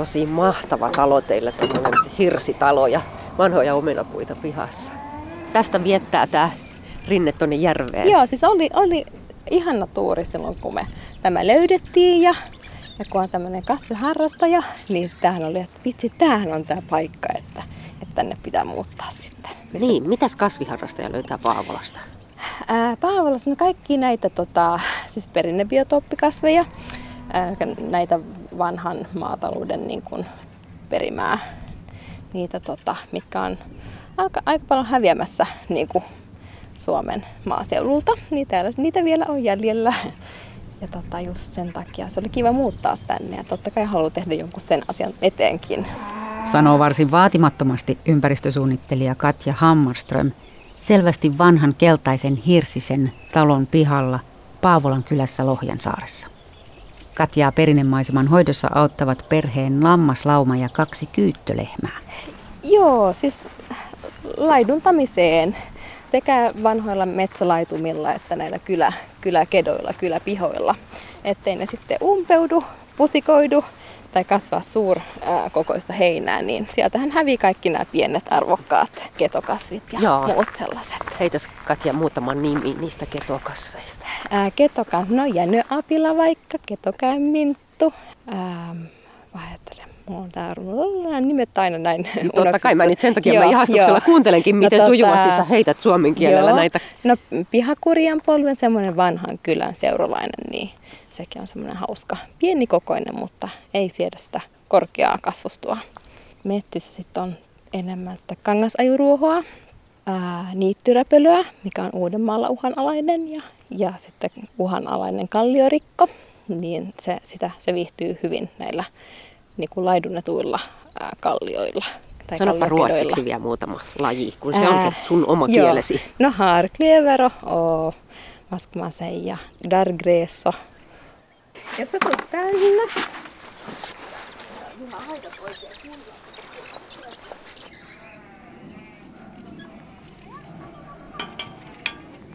Tosi mahtava talo teillä, tämmöinen hirsitalo ja vanhoja omenapuita pihassa. Tästä viettää tämä rinne tuonne järveen. Joo, siis oli, oli ihana tuuri silloin, kun me tämä löydettiin ja, ja kun on tämmöinen kasviharrastaja, niin tämähän oli, että vitsi, tämähän on tämä paikka, että, että tänne pitää muuttaa sitten. Niin, mitäs kasviharrastaja löytää Paavolasta? Ää, Paavolassa no kaikki näitä tota, siis perinnebiotoppikasveja, ää, näitä vanhan maatalouden niin kuin, perimää, niitä tota, mitkä on aika, aika paljon häviämässä niin kuin, Suomen maaseudulta. Niitä, niitä vielä on jäljellä. Ja tota, just sen takia se oli kiva muuttaa tänne ja totta kai haluaa tehdä jonkun sen asian eteenkin. Sanoo varsin vaatimattomasti ympäristösuunnittelija Katja Hammarström selvästi vanhan keltaisen hirsisen talon pihalla Paavolan kylässä Lohjansaaressa. Katjaa perinnemaiseman hoidossa auttavat perheen lammaslauma ja kaksi kyyttölehmää. Joo, siis laiduntamiseen sekä vanhoilla metsälaitumilla että näillä kylä, kyläkedoilla, kyläpihoilla, ettei ne sitten umpeudu, pusikoidu tai kasvaa suurkokoista heinää, niin sieltähän hävii kaikki nämä pienet arvokkaat ketokasvit ja Joo. muut sellaiset. Heitäs Katja muutama nimi niistä ketokasveista. Ää, ketokan, no jänöapila vaikka, ketokämminttu, ää, Mulla on tää nimet aina näin Totta kai mä nyt sen takia joo, mä ihastuksella joo. kuuntelenkin, miten no, sujuvasti tota, sä heität suomen kielellä joo. näitä. No pihakurjan polven semmoinen vanhan kylän seuralainen, niin sekin on semmoinen hauska, pienikokoinen, mutta ei siedä sitä korkeaa kasvustua. Metsissä sitten on enemmän sitä kangasajuruohoa, ää, niittyräpölyä, mikä on Uudenmaalla uhanalainen, ja, ja sitten uhanalainen kalliorikko, niin se, sitä, se viihtyy hyvin näillä niin kuin laidunnetuilla ää, kallioilla. Tai Sanopa ruotsiksi vielä muutama laji, kun se onkin sun oma joo. kielesi. No harklievero och vad ska man säga, dargreso. Ja sä tulet tänne.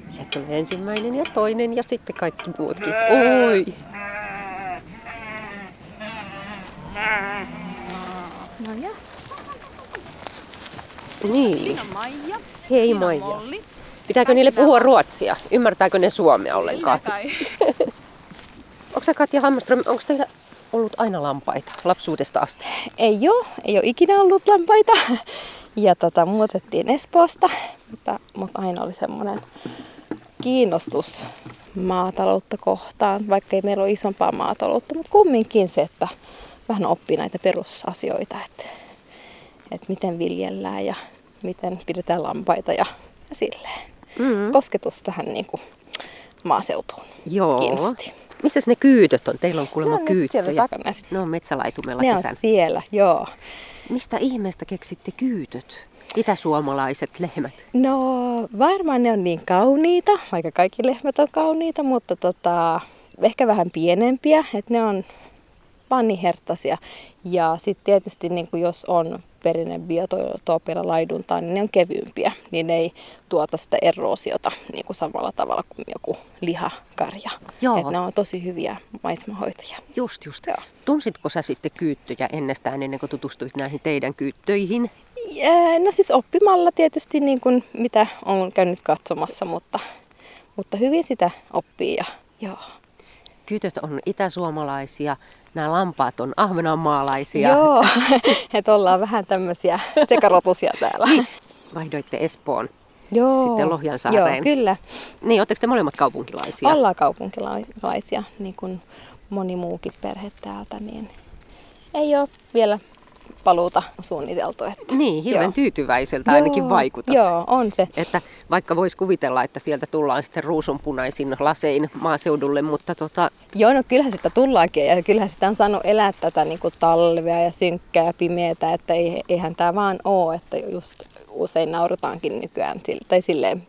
Sieltä tulee ensimmäinen ja toinen ja sitten kaikki muutkin. Oi! No ja. Niin. Siinä on Maija. Hei Maija. Molli. Pitääkö niille puhua ruotsia? Ymmärtääkö ne suomea ollenkaan? Onko sä Katja Hammarström, onko teillä ollut aina lampaita lapsuudesta asti? Ei ole, ei ole ikinä ollut lampaita. Ja tota, muutettiin Espoosta, mutta, mutta aina oli semmoinen kiinnostus maataloutta kohtaan, vaikka ei meillä ole isompaa maataloutta, mutta kumminkin se, että vähän oppii näitä perusasioita, että, että miten viljellään ja miten pidetään lampaita ja, ja silleen. Mm-hmm. Kosketus tähän niin kuin maaseutuun Joo. kiinnosti. Missä ne kyytöt on? Teillä on kuulemma no, kyyttöjä. Ne on metsälaitumella ne kesän. on siellä, joo. Mistä ihmeestä keksitte kyytöt? Itäsuomalaiset lehmät? No varmaan ne on niin kauniita, vaikka kaikki lehmät on kauniita, mutta tota, ehkä vähän pienempiä. Että ne on panihertasia. Ja sitten tietysti niin kuin jos on perinne biotoopilla laiduntaa, niin ne on kevyympiä. Niin ne ei tuota sitä eroosiota niin kuin samalla tavalla kuin joku lihakarja. Joo. Et ne on tosi hyviä maismahoitajia. Just, just. Joo. Tunsitko sä sitten kyyttöjä ennestään ennen kuin tutustuit näihin teidän kyyttöihin? No siis oppimalla tietysti niin kuin mitä on käynyt katsomassa, mutta, mutta hyvin sitä oppii. Ja, joo. Kytöt on itäsuomalaisia, nämä lampaat on ahvenanmaalaisia. Joo, että ollaan vähän tämmöisiä sekarotusia täällä. Niin. Vaihdoitte Espoon. Joo. Sitten Lohjansaareen. Joo, kyllä. Niin, oletteko te molemmat kaupunkilaisia? Ollaan kaupunkilaisia, niin kuin moni muukin perhe täältä, niin ei ole vielä paluuta suunniteltu. Että, niin, hirveän joo. tyytyväiseltä joo, ainakin vaikutat. Joo, on se. Että vaikka voisi kuvitella, että sieltä tullaan sitten ruusunpunaisin lasein maaseudulle, mutta tota... Joo, no kyllähän sitä tullaakin ja kyllähän sitä on saanut elää tätä niin kuin talvea ja synkkää ja pimeätä, että eihän tämä vaan ole, että just usein naurutaankin nykyään tai silleen,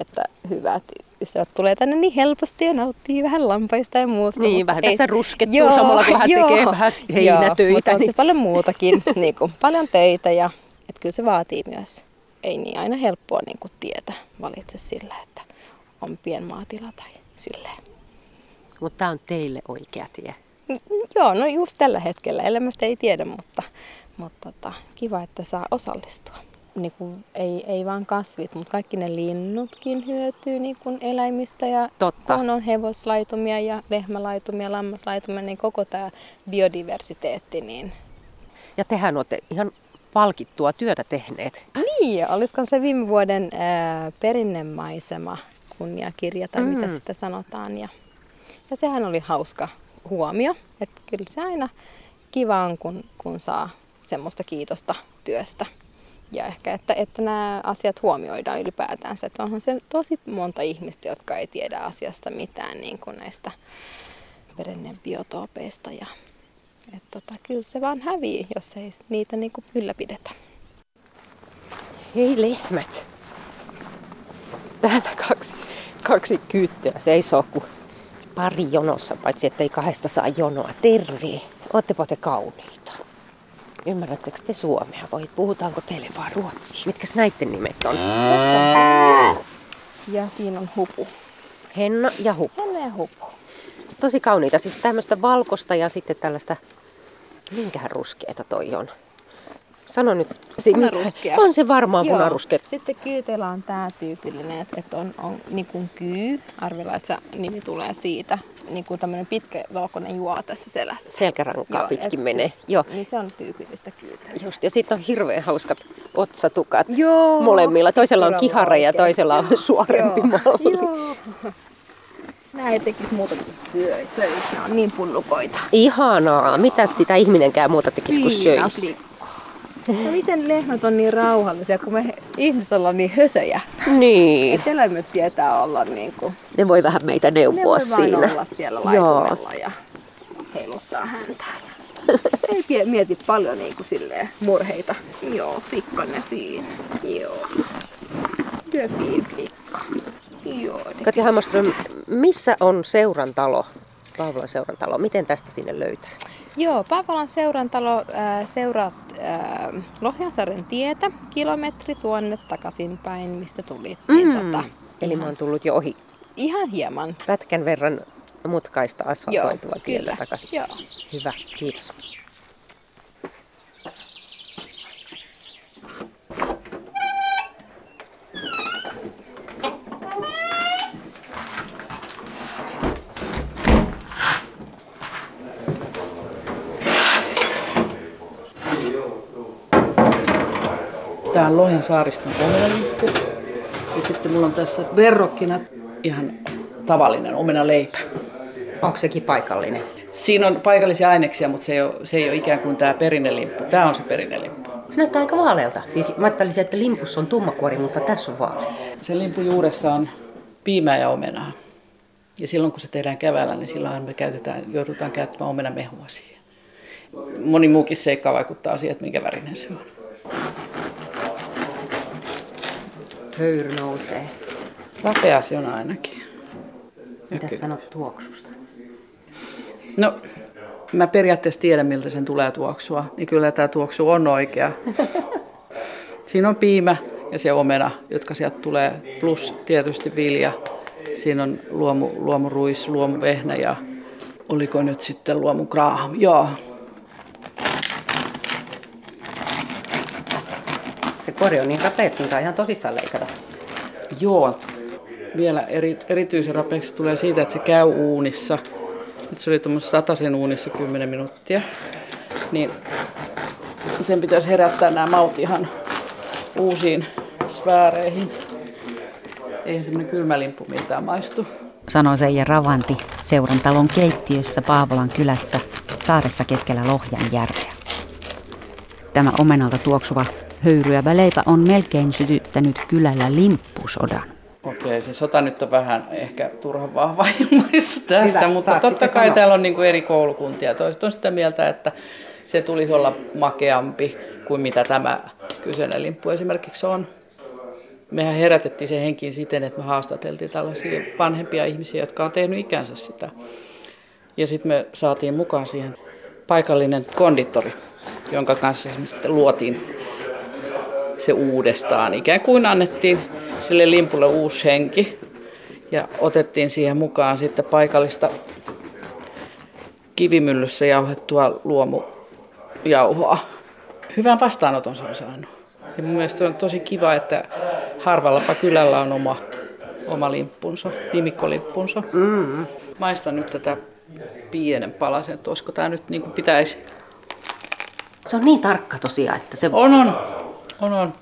että hyvät ystävät tulee tänne niin helposti ja nauttii vähän lampaista ja muusta. Niin, vähän tässä ruskettuu joo, samalla kun vähän joo, tekee vähän heinätöitä. Joo, mutta on niin. se paljon muutakin, niin kuin, paljon töitä ja että kyllä se vaatii myös. Ei niin aina helppoa niin kuin tietä valitse sillä, että on pienmaatila tai silleen. Mutta tämä on teille oikea tie. Joo, no just tällä hetkellä. Elämästä ei tiedä, mutta, mutta tota, kiva, että saa osallistua. Niin kuin, ei, ei vaan kasvit, mutta kaikki ne linnutkin hyötyy niin kuin eläimistä. Ja Totta. kun on hevoslaitumia ja lehmälaitumia, lammaslaitumia, niin koko tämä biodiversiteetti. Niin... Ja tehän olette ihan palkittua työtä tehneet. Niin, olisiko se viime vuoden ää, perinnemaisema kunniakirja tai mm. mitä sitä sanotaan. Ja, ja sehän oli hauska huomio. Että kyllä se aina kiva on, kun, kun saa semmoista kiitosta työstä. Ja ehkä, että, että nämä asiat huomioidaan ylipäätään. Että onhan se tosi monta ihmistä, jotka ei tiedä asiasta mitään niin kuin näistä perinnebiotopeista. Ja, että tota, kyllä se vaan hävii, jos ei niitä niin kuin ylläpidetä. Hei lehmät. Täällä kaksi, kaksi kyyttöä seisoo, kun pari jonossa, paitsi että ei kahdesta saa jonoa. Terve! Ootteko te kauniita? Ymmärrättekö te suomea vai puhutaanko teille vaan ruotsia? Mitkäs näiden nimet on? Ja siinä on hupu. Henna ja Hupu. Henna ja hupu. Tosi kauniita. Siis tämmöistä valkosta ja sitten tällaista... Minkähän ruskeeta toi on? Sano nyt. Mikä- Punaruskea. On se varmaan Joo. punaruskea. Sitten kyyteillä on tämä tyypillinen, että, että on, on niin kuin kyy. Arvella, että se nimi tulee siitä. Niin kuin tämmöinen pitkä valkoinen juola tässä selässä. Selkärankaa Joo, pitkin et menee. Se, Joo. Niin se on tyypillistä kyytä. Just, ja sitten on hirveän hauskat otsatukat Joo. molemmilla. Toisella on kihara ja toisella on suorempi malli. Joo. Nää ei tekisi muuta kuin syöisi. Ne on niin punnukoita. Ihanaa. Mitäs sitä ihminenkään muuta tekisi kuin liikkuu. No miten lehmät on niin rauhallisia, kun me ihmiset ollaan niin hösöjä. Niin. Et eläimet tietää olla niin kuin, Ne voi vähän meitä ne neuvoa voi vain siinä. olla siellä laitumella ja heiluttaa häntä. Ei pie- mieti paljon niin kuin silleen murheita. Joo, fikkonne fiin. Joo. Työ fiin flikka. Joo. Katja Hammarström, missä on seurantalo? Paavolan seurantalo. Miten tästä sinne löytää? Joo, Paavolan seurantalo äh, seuraa äh, Lohjansaaren tietä, kilometri tuonne takaisinpäin, mistä tulit. Niin, tota, Eli mä oon tullut jo ohi ihan hieman. pätkän verran mutkaista asfaltoitua tietä takaisin. Joo. Hyvä, kiitos. Tää on Lohjan saariston omenalimppu. Ja sitten mulla on tässä verrokkina ihan tavallinen omenaleipä. Onko sekin paikallinen? Siinä on paikallisia aineksia, mutta se ei ole, se ei ole ikään kuin tämä perinnelimppu. Tämä on se perinnelimppu. Se näyttää aika vaalealta. Siis mä ajattelisin, että limpussa on tummakuori, mutta tässä on vaalea. Sen limpun juuressa on piimää ja omenaa. Ja silloin kun se tehdään keväällä, niin silloin me käytetään, joudutaan käyttämään omenamehua siihen. Moni muukin seikka vaikuttaa siihen, että minkä värinen se on. Höyry nousee. Vapea se on ainakin. Mitä sanot tuoksusta? No, mä periaatteessa tiedän, miltä sen tulee tuoksua, niin kyllä tämä tuoksu on oikea. Siinä on piimä ja se omena, jotka sieltä tulee, plus tietysti vilja. Siinä on luomu, luomuruis, luomuvehnä ja oliko nyt sitten luomu graham. Joo, Se kori on niin kapea, että siinä saa ihan tosissaan leikata. Joo, vielä eri, erityisen rapeaksi tulee siitä, että se käy uunissa. Nyt se oli tuommoisessa sataisen uunissa 10 minuuttia. Niin sen pitäisi herättää nämä maut ihan uusiin sfääreihin. Eihän semmoinen kylmä limppu miltään maistu. sanoo Seija Ravanti seurantalon keittiössä Paavolan kylässä saaressa keskellä Lohjan järveä. Tämä omenalta tuoksuva höyryävä leipä on melkein sytyttänyt kylällä limppusodan. Okei, se sota nyt on vähän ehkä turhan vahva ilmaisu tässä, Hyvä, mutta totta kai sanoa. täällä on niin eri koulukuntia. Toiset on sitä mieltä, että se tulisi olla makeampi kuin mitä tämä kyseinen limppu esimerkiksi on. Mehän herätettiin se henkiin siten, että me haastateltiin tällaisia vanhempia ihmisiä, jotka on tehnyt ikänsä sitä. Ja sitten me saatiin mukaan siihen paikallinen konditori, jonka kanssa luotiin se uudestaan. Ikään kuin annettiin sille limpulle uusi henki ja otettiin siihen mukaan sitten paikallista kivimyllyssä jauhettua luomujauhoa. Hyvän vastaanoton se on saanut. Ja mun mielestä se on tosi kiva, että harvallapa kylällä on oma, oma limppunsa, nimikkolimpunsa. Mm. Maistan nyt tätä pienen palasen, että olisiko tämä nyt niin kuin pitäisi. Se on niin tarkka tosiaan, että se... On, on. On, on.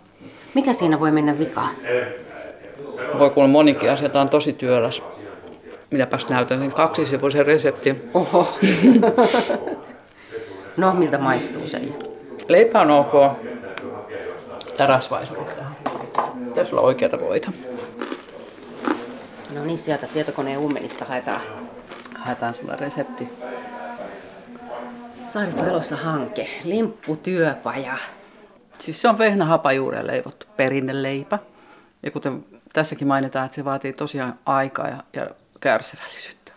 Mikä siinä voi mennä vikaan? Voi kuulla monikin asia, tämä on tosi työläs. Minäpäs näytän sen kaksisivuisen reseptin. Oho. no, miltä maistuu se? Leipä on ok. Tämä rasvaisuus tähän. Pitäisi olla oikeata voita. No niin, sieltä tietokoneen ummenista haetaan. Haetaan sulle resepti. Saaristo elossa hanke, limpputyöpaja. Siis se on vehnähapajuureen leivottu perinneleipä. Ja kuten tässäkin mainitaan, että se vaatii tosiaan aikaa ja, ja kärsivällisyyttä.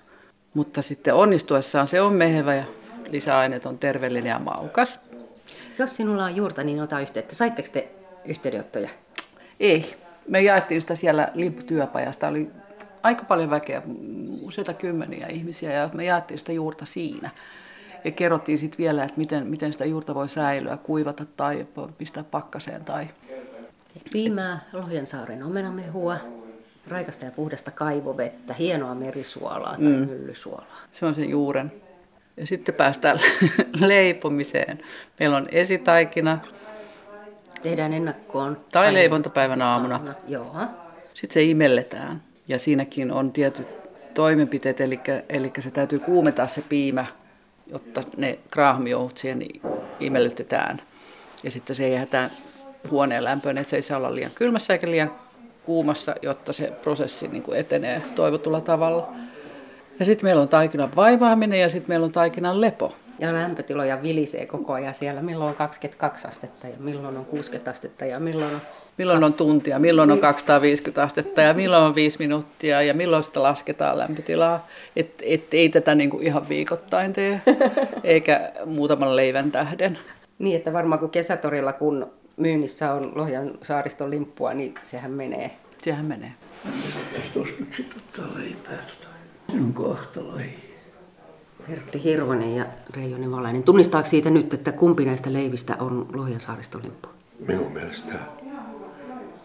Mutta sitten onnistuessaan se on mehevä ja lisäaineet on terveellinen ja maukas. Jos sinulla on juurta, niin ota yhteyttä. Saitteko te yhteydenottoja? Ei. Me jaettiin sitä siellä limpputyöpajasta. Oli aika paljon väkeä, useita kymmeniä ihmisiä ja me jaettiin sitä juurta siinä. Ja kerrottiin sitten vielä, että miten, miten sitä juurta voi säilyä, kuivata tai pistää pakkaseen. Tai... Piimää, Lohjansaaren omenamehua, raikasta ja puhdasta kaivovettä, hienoa merisuolaa tai mm. myllysuolaa. Se on sen juuren. Ja sitten päästään leipomiseen. Meillä on esitaikina. Tehdään ennakkoon. Tai leivontapäivän aamuna. aamuna. Joo. Sitten se imelletään. Ja siinäkin on tietyt toimenpiteet, eli, eli se täytyy kuumentaa se piimä, jotta ne kraahmiout siihen imellytetään. Ja sitten se jätetään huoneen lämpöön, että se ei saa olla liian kylmässä eikä liian kuumassa, jotta se prosessi niin kuin etenee toivotulla tavalla. Ja sitten meillä on taikinan vaivaaminen ja sitten meillä on taikinan lepo. Ja lämpötiloja vilisee koko ajan siellä, milloin on 22 astetta ja milloin on 60 astetta ja milloin on... Milloin on tuntia, milloin on 250 astetta ja milloin on 5 minuuttia ja milloin sitä lasketaan lämpötilaa. Et, et ei tätä niinku ihan viikoittain tee, eikä muutaman leivän tähden. Niin, että varmaan kun kesätorilla, kun myynnissä on Lohjan saariston limppua, niin sehän menee. Sehän menee. Tuossa nyt sitten ottaa leipää tota. Minun kohtaloi. Pertti Hirvonen ja Reijo Nevalainen. Tunnistaako siitä nyt, että kumpi näistä leivistä on Lohjan saaristolimppu? Minun mielestä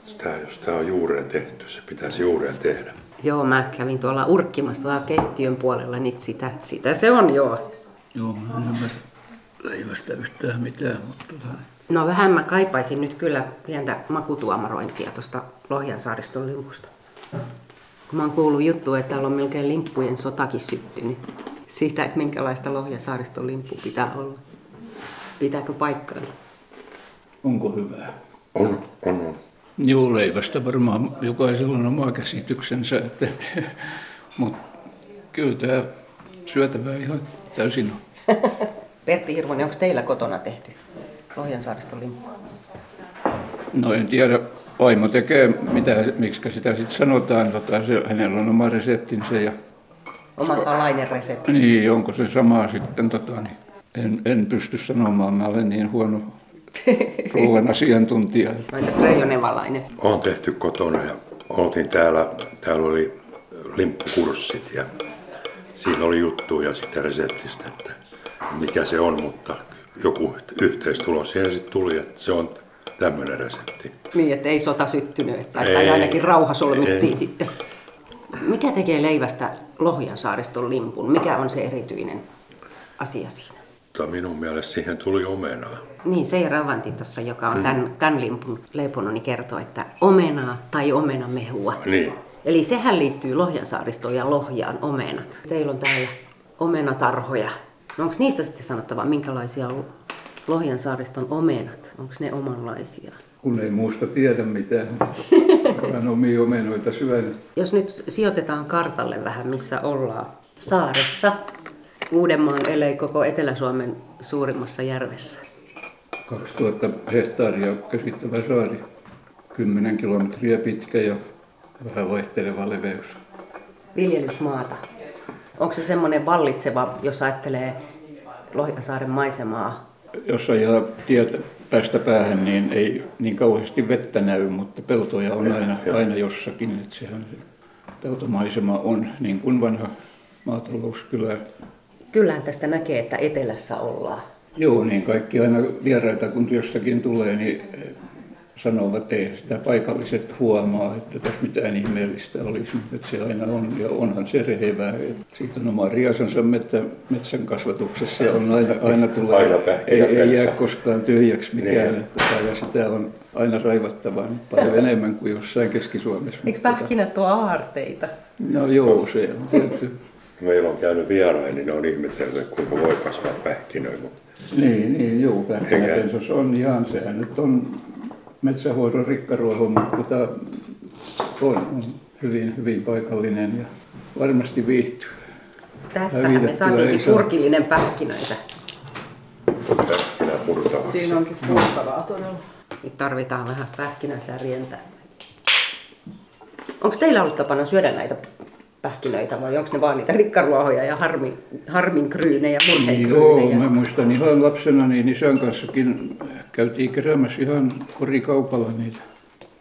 sitä, jos tämä on juureen tehty, se pitäisi juureen tehdä. Joo, mä kävin tuolla urkkimassa keittiön puolella, niin sitä, sitä se on joo. Joo, mä en ymmärrä leivästä yhtään mitään, mutta tota... No vähän mä kaipaisin nyt kyllä pientä makutuomarointia tuosta Lohjan saariston limpusta. Kun mä oon kuullut juttua, että täällä on melkein limppujen sotakin syttynyt siitä, että minkälaista Lohjan saariston limppu pitää olla. Pitääkö paikkaansa? Onko hyvää? On, on, on. Joo, leivästä varmaan jokaisella on oma käsityksensä, että, että, mutta kyllä tämä syötävää ihan täysin on. Pertti Hirvonen, onko teillä kotona tehty Lohjansaariston limppua? No en tiedä, vaimo tekee, mitä, miksi sitä sitten sanotaan, tota, se, hänellä on oma reseptinsä. Ja, oma salainen resepti. Niin, onko se sama sitten, tota, niin en, en pysty sanomaan, mä olen niin huono ruoan asiantuntija. Entäs Reijo Nevalainen? On tehty kotona ja oltiin täällä, täällä oli limppukurssit ja siinä oli juttuja sitä reseptistä, että mikä se on, mutta joku yhteistulos siihen sitten tuli, että se on tämmöinen resepti. Niin, että ei sota syttynyt, että ei, tai ainakin rauha solmittiin ei. sitten. Mikä tekee leivästä Lohjan saariston limpun? Mikä on se erityinen asia siinä? Mutta minun mielestä siihen tuli omenaa. Niin, se Ravanti tuossa, joka on tämän, tämän limpun leiponut, niin kertoo, että omenaa tai omenamehua. Niin. Eli sehän liittyy Lohjan saaristoon ja Lohjaan omenat. Teillä on täällä omenatarhoja. No onko niistä sitten sanottava, minkälaisia on Lohjan saariston omenat? Onko ne omanlaisia? Kun ei muusta tiedä mitään, vaan omia omenoita syönyt. Jos nyt sijoitetaan kartalle vähän, missä ollaan. Saaressa, Uudenmaan elei koko Etelä-Suomen suurimmassa järvessä. 2000 hehtaaria käsittävä saari, 10 kilometriä pitkä ja vähän vaihteleva leveys. Viljelysmaata. Onko se semmoinen vallitseva, jos ajattelee Lohjasaaren maisemaa? Jos ajaa tietä päästä päähän, niin ei niin kauheasti vettä näy, mutta peltoja on aina, aina jossakin. Että sehän se peltomaisema on niin kuin vanha maatalouskylä Kyllähän tästä näkee, että etelässä ollaan. Joo, niin kaikki aina vieraita kun työstäkin tulee, niin eh, sanovat, että ei sitä paikalliset huomaa, että tässä mitään ihmeellistä olisi, mutta että se aina on, ja onhan se rehevää. että Siitä on oma riasansa metsä, metsän kasvatuksessa on aina, aina tulee, Aina ei, ei jää koskaan tyhjäksi mikään, Niin. että, ja sitä on aina raivattavaa nyt paljon enemmän kuin jossain Keski-Suomessa. Eikö tota- pähkinät tuo aarteita? No joo, se on tietysti. Meillä on käynyt vierain, niin ne on ihmetellyt, että kuinka voi kasvaa pähkinöitä. Mutta Niin, niin joo, pähkinäpensas on ihan, sehän nyt on metsähoidon rikkaruoho, mutta tota, on, on hyvin, hyvin paikallinen ja varmasti viihtyy. Tässähän me saatiinkin purkillinen pähkinöitä. pähkinä purtavaksi. Siinä onkin purtavaa todella. Nyt tarvitaan vähän pähkinäsärjentä. Onko teillä ollut tapana syödä näitä pähkinöitä vai onko ne vaan niitä rikkaruohoja ja harmi, harminkryynejä, Joo, murheenkryynejä? mä muistan ihan lapsena, niin isän kanssakin käytiin keräämässä ihan korikaupalla niitä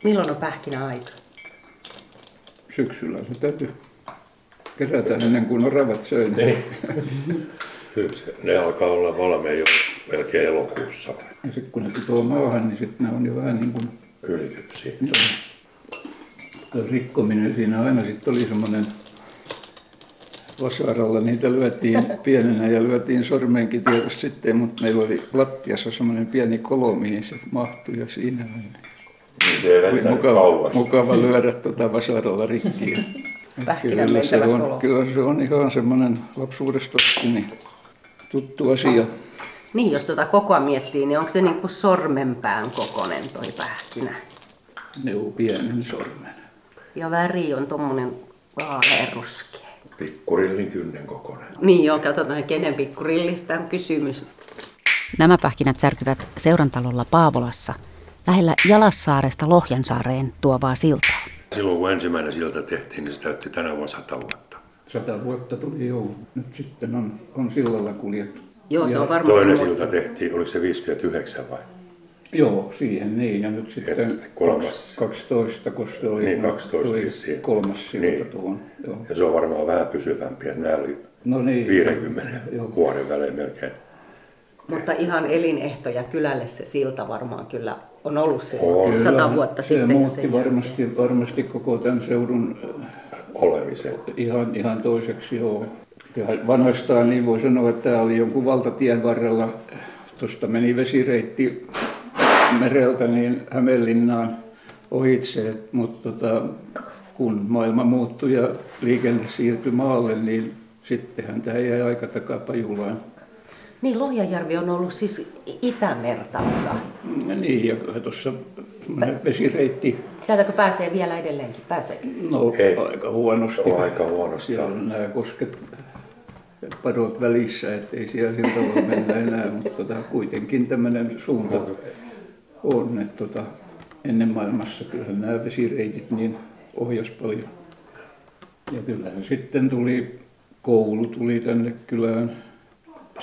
Milloin on pähkinäaika? syksyllä. Se täytyy kerätä ennen kuin oravat söi. ne. Niin. Kyllä se, ne alkaa olla valmiin jo melkein elokuussa Ja sitten kun ne pitoo maahan, niin sitten ne on jo vähän niin kuin ylikypsiä. Tuo rikkominen siinä aina sitten oli semmoinen vasaralla niitä lyötiin pienenä ja lyötiin sormeenkin tietysti sitten, mutta meillä oli lattiassa semmoinen pieni kolo, mihin se mahtui ja siinä oli Niin se ei mukava, kauas. mukava lyödä tuota vasaralla rikki. Pähkinän Kyllä se, on, kolo. kyllä se on ihan semmoinen lapsuudesta niin tuttu asia. Niin, jos tuota kokoa miettii, niin onko se niin kuin sormenpään kokonen toi pähkinä? Ne on pienen sormen. Ja väri on tommonen vaaleanruskea. Pikkurillin kynnen kokoinen. Niin joo, katsotaan kenen pikkurillistä on kysymys. Nämä pähkinät särkyvät seurantalolla Paavolassa, lähellä Jalassaaresta Lohjansaareen tuovaa siltaa. Silloin kun ensimmäinen silta tehtiin, niin se täytti tänä vuonna sata vuotta. Sata vuotta tuli jo. Nyt sitten on, on sillalla kuljettu. Joo, se on varmasti Toinen silta tehtiin, oliko se 59 vai? Joo, siihen niin. Ja nyt sitten kolmas. 12, kun se oli, Niin, 12 oli vissiin. kolmas silta Niin. tuohon. Joo. Ja se on varmaan vähän pysyvämpi, että nämä oli No niin. 50 Joo. vuoden välein melkein. Mutta ihan elinehtoja kylälle se silta varmaan kyllä on ollut se On. sata Kyllä, vuotta se sitten. ja muutti varmasti, varmasti koko tämän seudun äh, Olemisen. ihan, ihan toiseksi. Joo. Kyllähän vanhastaan niin voi sanoa, että tämä oli jonkun valtatien varrella. Tuosta meni vesireitti mereltä niin Hämeenlinnaan ohitse, mutta tota, kun maailma muuttui ja liikenne siirtyi maalle, niin sittenhän tämä jäi aika takapajulaan. Niin, Lohjajärvi on ollut siis Itämerta osa. Ja Niin, ja tuossa vesireitti, Sieltäkö pääsee vielä edelleenkin? Pääseekö? no Ei. aika huonosti. On aika huonosti. Siellä on nämä kosket padot välissä, ettei siellä siltä voi mennä enää, mutta tota, kuitenkin tämmöinen suunta on, että tota, ennen maailmassa kyllähän nämä vesireitit niin ohjas paljon. Ja kyllähän sitten tuli, koulu tuli tänne kylään,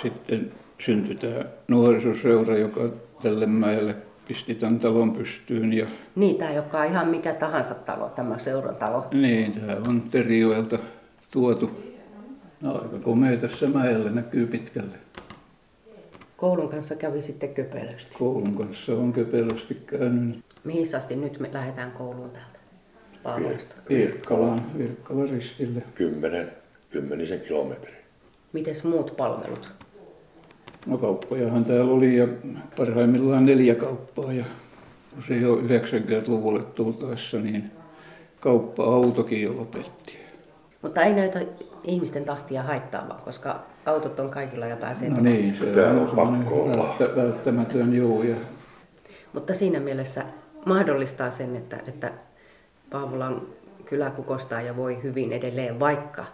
sitten syntyi tämä nuorisoseura, joka tälle mäelle pisti tämän talon pystyyn ja Niin, tämä ei olekaan ihan mikä tahansa talo, tämä seurantalo. niin, tämä on Terijoelta tuotu. No, aika komea tässä mäellä näkyy pitkälle. Koulun kanssa kävi sitten köpelösti. Koulun kanssa on köpelösti käynyt Mihin asti nyt me lähdetään kouluun täältä? Paavolasta. Virkkalaan, Virkkalan ristille. Kymmenen, kymmenisen kilometriä. Mites muut palvelut? No kauppojahan täällä oli ja parhaimmillaan neljä kauppaa ja kun se jo 90-luvulle tultaessa, niin kauppa-autokin jo lopetti. Mutta ei näytä ihmisten tahtia haittaavaa, koska autot on kaikilla ja pääsee No niin, se Täällä on pakko olla. välttä- välttämätön, joo. Ja Mutta siinä mielessä mahdollistaa sen, että, että Paavolan kylä kukostaa ja voi hyvin edelleen, vaikka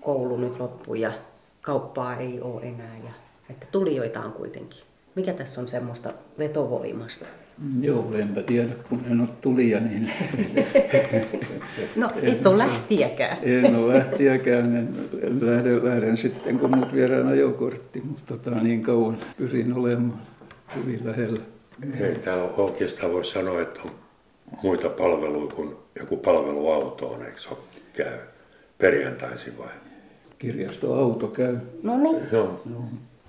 koulu nyt loppuu ja kauppaa ei ole enää. Ja, että tulijoita on kuitenkin. Mikä tässä on semmoista vetovoimasta? joo, enpä tiedä, kun en ole tulija, niin No, et ole lähtiäkään. En ole lähtiäkään, en, en lähde, lähden sitten, kun mut viedään ajokortti, mutta tota, niin kauan pyrin olemaan hyvin lähellä. Ei täällä oikeastaan voi sanoa, että on muita palveluja kuin joku palveluauto on, eikö se ole käy perjantaisin vai? kirjastoauto käy. No niin. Joo.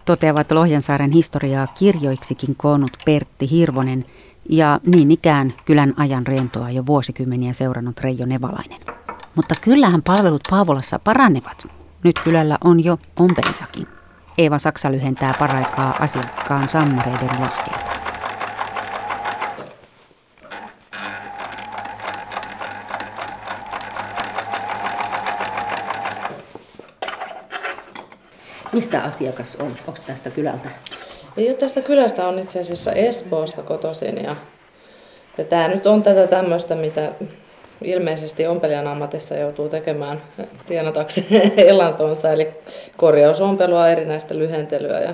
Toteavat Lohjansaaren historiaa kirjoiksikin koonnut Pertti Hirvonen ja niin ikään kylän ajan rientoa jo vuosikymmeniä seurannut Reijo Nevalainen. Mutta kyllähän palvelut Paavolassa paranevat. Nyt kylällä on jo ompelijakin. Eeva Saksa lyhentää paraikaa asiakkaan sammareiden lahkeita. Mistä asiakas on? Onko tästä kylältä? Ei ole tästä kylästä, on itse asiassa Espoosta kotoisin. Ja, ja tämä nyt on tätä tämmöistä, mitä ilmeisesti ompelijan ammatissa joutuu tekemään tienatakseen elantonsa, eli korjausompelua, erinäistä lyhentelyä ja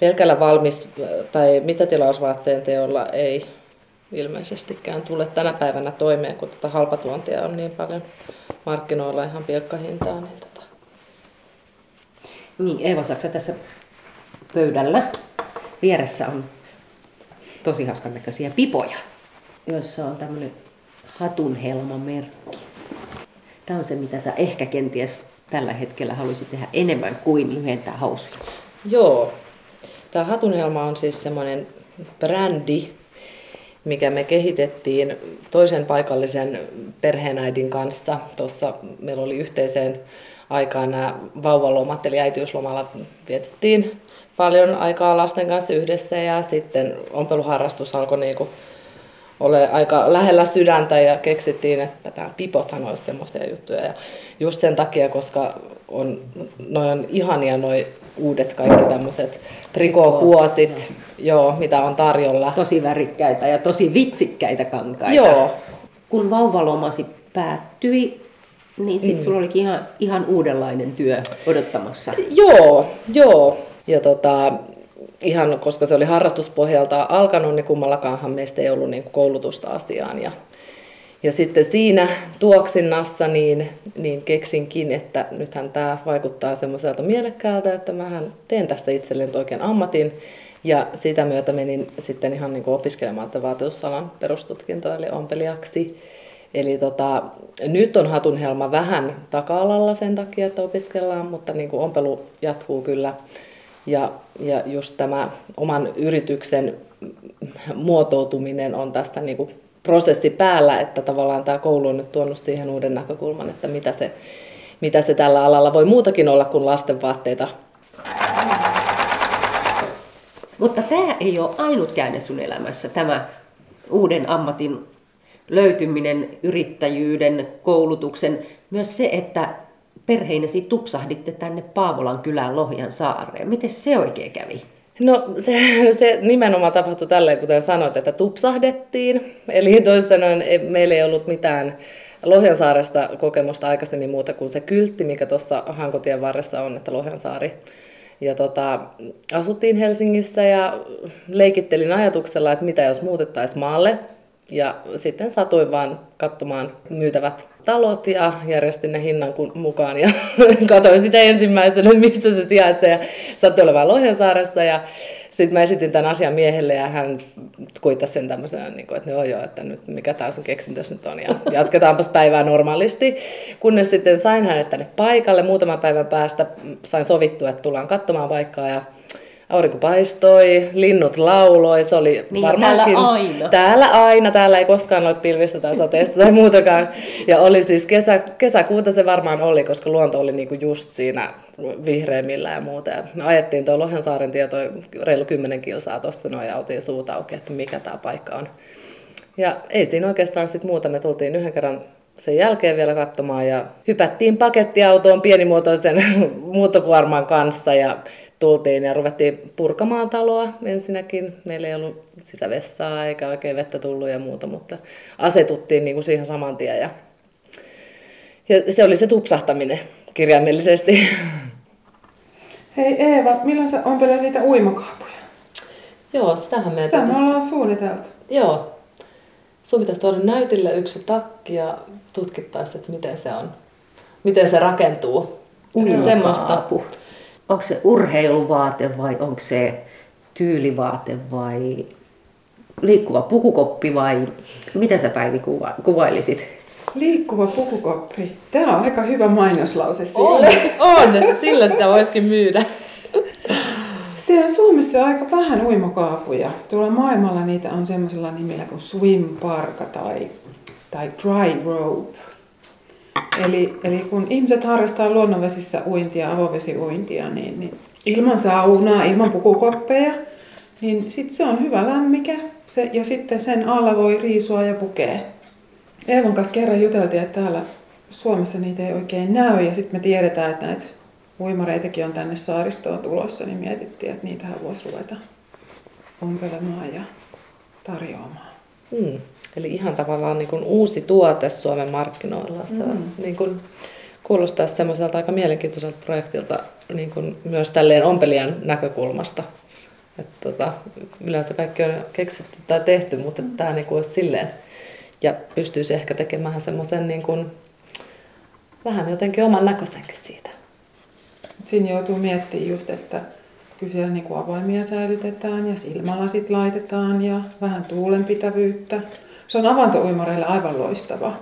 pelkällä valmis- tai mitätilausvaatteen teolla ei ilmeisestikään tule tänä päivänä toimeen, kun tuota halpatuontia on niin paljon markkinoilla ihan pilkkahintaa. Niin. Niin, Eeva Saksa tässä pöydällä vieressä on tosi hauskan näköisiä pipoja, joissa on tämmöinen hatunhelmamerkki. Tämä on se, mitä sä ehkä kenties tällä hetkellä haluaisit tehdä enemmän kuin lyhentää housuja. Joo. Tämä hatunhelma on siis semmoinen brändi, mikä me kehitettiin toisen paikallisen perheenäidin kanssa. Tuossa meillä oli yhteiseen aikaan nämä vauvalomat, eli äitiyslomalla vietettiin paljon aikaa lasten kanssa yhdessä ja sitten ompeluharrastus alkoi niinku ole aika lähellä sydäntä ja keksittiin, että nämä pipothan olisi semmoisia juttuja. Ja just sen takia, koska on, noin on ihania noi uudet kaikki tämmöiset trikookuosit, joo, mitä on tarjolla. Tosi värikkäitä ja tosi vitsikkäitä kankaita. Joo. Kun vauvalomasi päättyi, niin sitten mm. sulla olikin ihan, ihan uudenlainen työ odottamassa. Joo, joo. Ja tota, ihan koska se oli harrastuspohjalta alkanut, niin kummallakaanhan meistä ei ollut niin koulutusta asiaan. Ja, ja sitten siinä tuoksinnassa niin, niin keksinkin, että nythän tämä vaikuttaa semmoiselta mielekkäältä, että mä teen tästä itselleen oikein ammatin. Ja sitä myötä menin sitten ihan niin kuin opiskelemaan että vaatetusalan perustutkintoa, eli ompelijaksi. Eli tota, nyt on hatunhelma vähän taka-alalla sen takia, että opiskellaan, mutta niin kuin ompelu jatkuu kyllä ja, ja just tämä oman yrityksen muotoutuminen on tässä niin kuin prosessi päällä, että tavallaan tämä koulu on nyt tuonut siihen uuden näkökulman, että mitä se, mitä se tällä alalla voi muutakin olla kuin lastenvaatteita. Mutta tämä ei ole ainut käänne sun elämässä, tämä uuden ammatin löytyminen, yrittäjyyden, koulutuksen, myös se, että perheinesi tupsahditte tänne Paavolan kylään Lohjan saareen. Miten se oikein kävi? No se, se nimenomaan tapahtui tälleen, kuten sanoit, että tupsahdettiin. Eli toisin meillä ei ollut mitään Lohjansaaresta kokemusta aikaisemmin muuta kuin se kyltti, mikä tuossa Hankotien varressa on, että Lohjansaari. Ja tota, asuttiin Helsingissä ja leikittelin ajatuksella, että mitä jos muutettaisiin maalle. Ja sitten satuin vaan katsomaan myytävät talot ja järjestin ne hinnan mukaan ja katsoin sitä ensimmäisenä, mistä se sijaitsee. Ja sattui olemaan Lohjansaaressa ja sitten mä esitin tämän asian miehelle ja hän kuittasi sen tämmöisenä, niin kuin, että joo joo, että nyt mikä tämä sun keksintös nyt on ja jatketaanpas päivää normaalisti. Kunnes sitten sain hänet tänne paikalle muutaman päivän päästä, sain sovittua, että tullaan katsomaan paikkaa ja aurinko paistoi, linnut lauloi, se oli niin varmaankin... täällä aina. Täällä aina, täällä ei koskaan ole pilvistä tai sateesta tai muutakaan. Ja oli siis kesä, kesäkuuta se varmaan oli, koska luonto oli niinku just siinä vihreimmillä ja muuta. Ja me ajettiin tuo Lohensaaren tieto reilu kymmenen kilsaa tuossa noin ja oltiin suut auki, että mikä tämä paikka on. Ja ei siinä oikeastaan sitten muuta. Me tultiin yhden kerran sen jälkeen vielä katsomaan ja hypättiin pakettiautoon pienimuotoisen muuttokuorman kanssa ja tultiin ja ruvettiin purkamaan taloa ensinnäkin. Meillä ei ollut sisävessaa eikä oikein vettä tullut ja muuta, mutta asetuttiin niin kuin siihen saman tien. Ja, ja se oli se tupsahtaminen kirjaimellisesti. Hei Eeva, milloin sä ompelet niitä uimakaapuja? Joo, sitähän meidän Sitä me ollaan suunniteltu. Joo. Sun pitäisi tuoda näytille yksi takki ja tutkittaisiin, että miten se on. Miten se rakentuu. Semmoista onko se urheiluvaate vai onko se tyylivaate vai liikkuva pukukoppi vai mitä sä Päivi kuva, kuvailisit? Liikkuva pukukoppi. Tämä on aika hyvä mainoslause On, sille. on. Sillä sitä voisikin myydä. Se on Suomessa aika vähän uimakaapuja. Tuolla maailmalla niitä on semmoisella nimellä kuin swim parka tai, tai dry rope. Eli, eli kun ihmiset harrastaa luonnonvesissä uintia, avovesiuintia, niin, niin ilman saunaa, ilman pukukoppeja, niin sitten se on hyvä lämmike se, ja sitten sen alla voi riisua ja pukea. Eevan kanssa kerran juteltiin, että täällä Suomessa niitä ei oikein näy ja sitten me tiedetään, että näitä uimareitakin on tänne saaristoon tulossa, niin mietittiin, että niitähän voisi ruveta ompelemaan ja tarjoamaan. Hmm. Eli ihan tavallaan niin kuin uusi tuote Suomen markkinoilla. Se Mm. niin kuin, kuulostaa semmoiselta aika mielenkiintoiselta projektilta niin kuin myös tälleen ompelijan näkökulmasta. Että tota, yleensä kaikki on keksitty tai tehty, mutta tämä niin olisi silleen. Ja pystyisi ehkä tekemään semmoisen niin kuin, vähän jotenkin oman näköisenkin siitä. Siinä joutuu miettimään just, että kyllä siellä niin kuin avaimia säilytetään ja silmälasit laitetaan ja vähän tuulenpitävyyttä. Se on avantouimareille aivan loistava.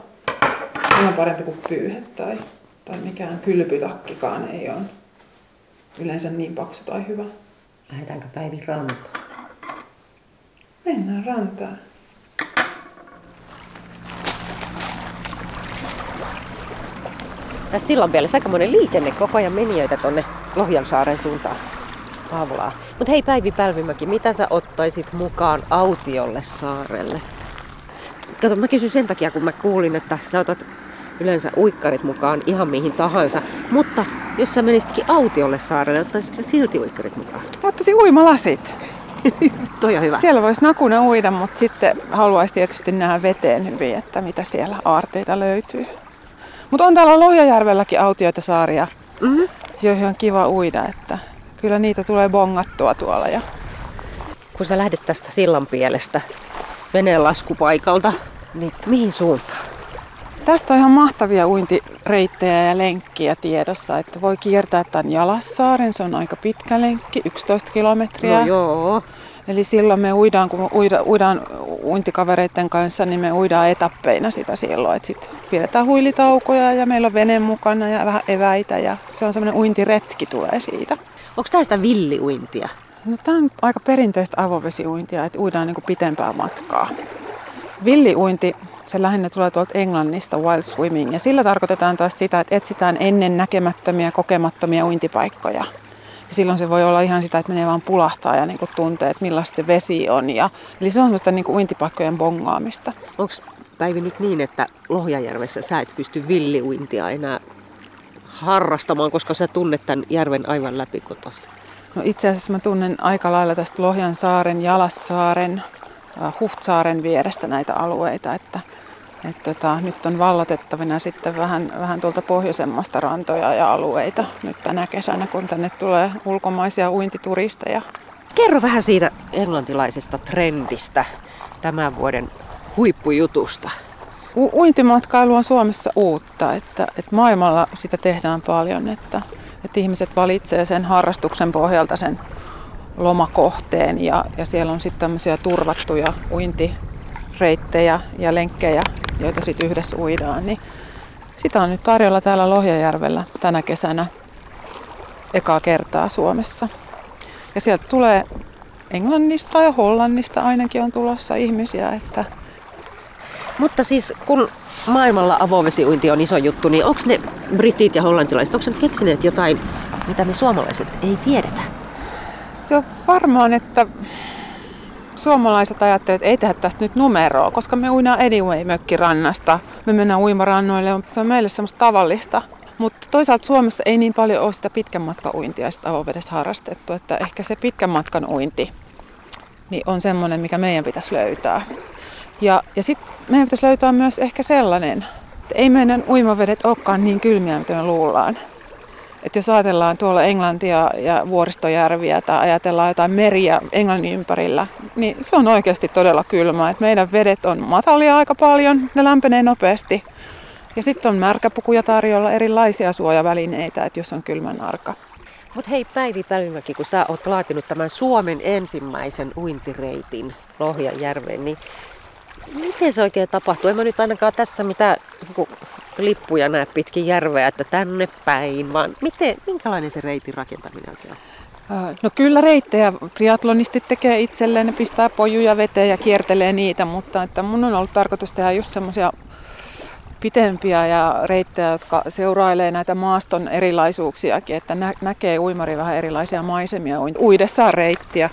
Ihan parempi kuin pyyhe tai, tai mikään kylpytakkikaan ei ole yleensä niin paksu tai hyvä. Lähdetäänkö Päivi rantaan? Mennään rantaan. Tässä sillan vielä aikamoinen liikenne koko ajan menijöitä tonne Lohjansaaren suuntaan. Pavlaa. Mutta hei Päivi Pälvimäki, mitä sä ottaisit mukaan autiolle saarelle? Kato, mä kysyn sen takia, kun mä kuulin, että sä otat yleensä uikkarit mukaan ihan mihin tahansa. Mutta jos sä menisitkin autiolle saarelle, ottaisitko sä silti uikkarit mukaan? Ottaisin uimalasit. Toi on hyvä. Siellä voisi nakuna uida, mutta sitten haluaisi tietysti nähdä veteen hyvin, että mitä siellä aarteita löytyy. Mutta on täällä Lohjajärvelläkin autioita saaria, Mm-hmm. joihin on kiva uida, että kyllä niitä tulee bongattua tuolla. Ja Kun sä lähdet tästä sillan pielestä veneen laskupaikalta, niin mihin suuntaan? tästä on ihan mahtavia uintireittejä ja lenkkiä tiedossa, että voi kiertää tämän Jalassaaren, se on aika pitkä lenkki, 11 kilometriä. No joo. Eli silloin me uidaan, kun uida, uidaan uintikavereiden kanssa, niin me uidaan etappeina sitä silloin. Että sit pidetään huilitaukoja ja meillä on vene mukana ja vähän eväitä ja se on semmoinen uintiretki tulee siitä. Onko tää sitä villiuintia? No, tämä on aika perinteistä avovesiuintia, että uidaan niin pitempää matkaa. Villiuinti, se lähinnä tulee tuolta Englannista, wild swimming, ja sillä tarkoitetaan taas sitä, että etsitään ennen näkemättömiä, kokemattomia uintipaikkoja. Ja silloin se voi olla ihan sitä, että menee vaan pulahtaa ja niin kuin tuntee, että millaista se vesi on. Ja, eli se on semmoista niin kuin uintipaikkojen bongaamista. Onko Päivi nyt niin, että Lohjajärvessä sä et pysty villiuintia enää harrastamaan, koska sä tunnet tämän järven aivan läpikotasi? No itse asiassa mä tunnen aika lailla tästä Lohjan saaren, Jalassaaren, äh, Huhtsaaren vierestä näitä alueita, että et tota, nyt on vallotettavina sitten vähän, vähän tuolta pohjoisemmasta rantoja ja alueita nyt tänä kesänä, kun tänne tulee ulkomaisia uintituristeja. Kerro vähän siitä englantilaisesta trendistä tämän vuoden huippujutusta. U- uintimatkailu on Suomessa uutta, että, että maailmalla sitä tehdään paljon, että, että ihmiset valitsee sen harrastuksen pohjalta sen lomakohteen ja, ja siellä on sitten tämmöisiä turvattuja uintireittejä ja lenkkejä, joita sitten yhdessä uidaan. Niin sitä on nyt tarjolla täällä Lohjajärvellä tänä kesänä ekaa kertaa Suomessa. Ja sieltä tulee Englannista ja Hollannista ainakin on tulossa ihmisiä, että Mutta siis kun maailmalla avovesiuinti on iso juttu, niin onko ne britit ja hollantilaiset, onko ne keksineet jotain, mitä me suomalaiset ei tiedetä? Se on varmaan, että suomalaiset ajattelevat, että ei tehdä tästä nyt numeroa, koska me uidaan anyway mökkirannasta. Me mennään uimarannoille, se on meille semmoista tavallista. Mutta toisaalta Suomessa ei niin paljon ole sitä pitkän matkan uintia sitä avovedessä harrastettu, että ehkä se pitkän matkan uinti niin on semmoinen, mikä meidän pitäisi löytää. Ja, ja sitten meidän pitäisi löytää myös ehkä sellainen, että ei meidän uimavedet olekaan niin kylmiä, mitä me luullaan. Että jos ajatellaan tuolla Englantia ja vuoristojärviä tai ajatellaan jotain meriä Englannin ympärillä, niin se on oikeasti todella kylmää. Et meidän vedet on matalia aika paljon, ne lämpenee nopeasti. Ja sitten on märkäpukuja tarjolla, erilaisia suojavälineitä, että jos on kylmän arka. Mutta hei Päivi Pälvimäki, kun sä oot laatinut tämän Suomen ensimmäisen uintireitin Lohjanjärveen, niin Miten se oikein tapahtuu? En mä nyt ainakaan tässä mitä niinku, lippuja näe pitkin järveä, että tänne päin, vaan miten, minkälainen se reitin rakentaminen oikein on? No kyllä reittejä triatlonistit tekee itselleen, ne pistää pojuja veteen ja kiertelee niitä, mutta että mun on ollut tarkoitus tehdä just semmoisia pitempiä ja reittejä, jotka seurailee näitä maaston erilaisuuksiakin, että nä- näkee uimari vähän erilaisia maisemia uidessaan reittiä.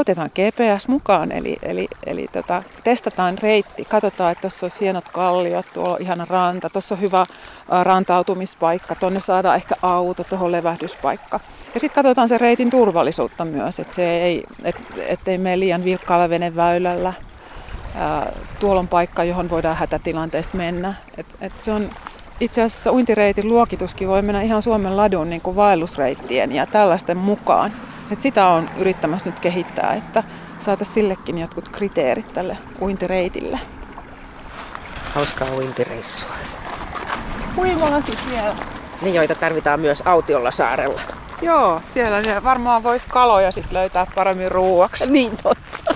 Otetaan GPS mukaan, eli, eli, eli tota, testataan reitti, katsotaan, että tuossa olisi hienot kalliot, tuolla on ihana ranta, tuossa on hyvä rantautumispaikka, tuonne saadaan ehkä auto, tuohon levähdyspaikka. Ja sitten katsotaan se reitin turvallisuutta myös, että se ei, et, ettei mene liian vilkkaalla veneväylällä. Tuolla on paikka, johon voidaan hätätilanteesta mennä. Et, et se on itse asiassa uintireitin luokituskin voi mennä ihan Suomen ladun niin kuin vaellusreittien ja tällaisten mukaan. Et sitä on yrittämässä nyt kehittää, että saataisiin sillekin jotkut kriteerit tälle uintireitille. Hauskaa uintireissua. Uimalasi siellä. Ne, joita tarvitaan myös autiolla saarella. Joo, siellä ne varmaan voisi kaloja sit löytää paremmin ruuaksi. Niin totta.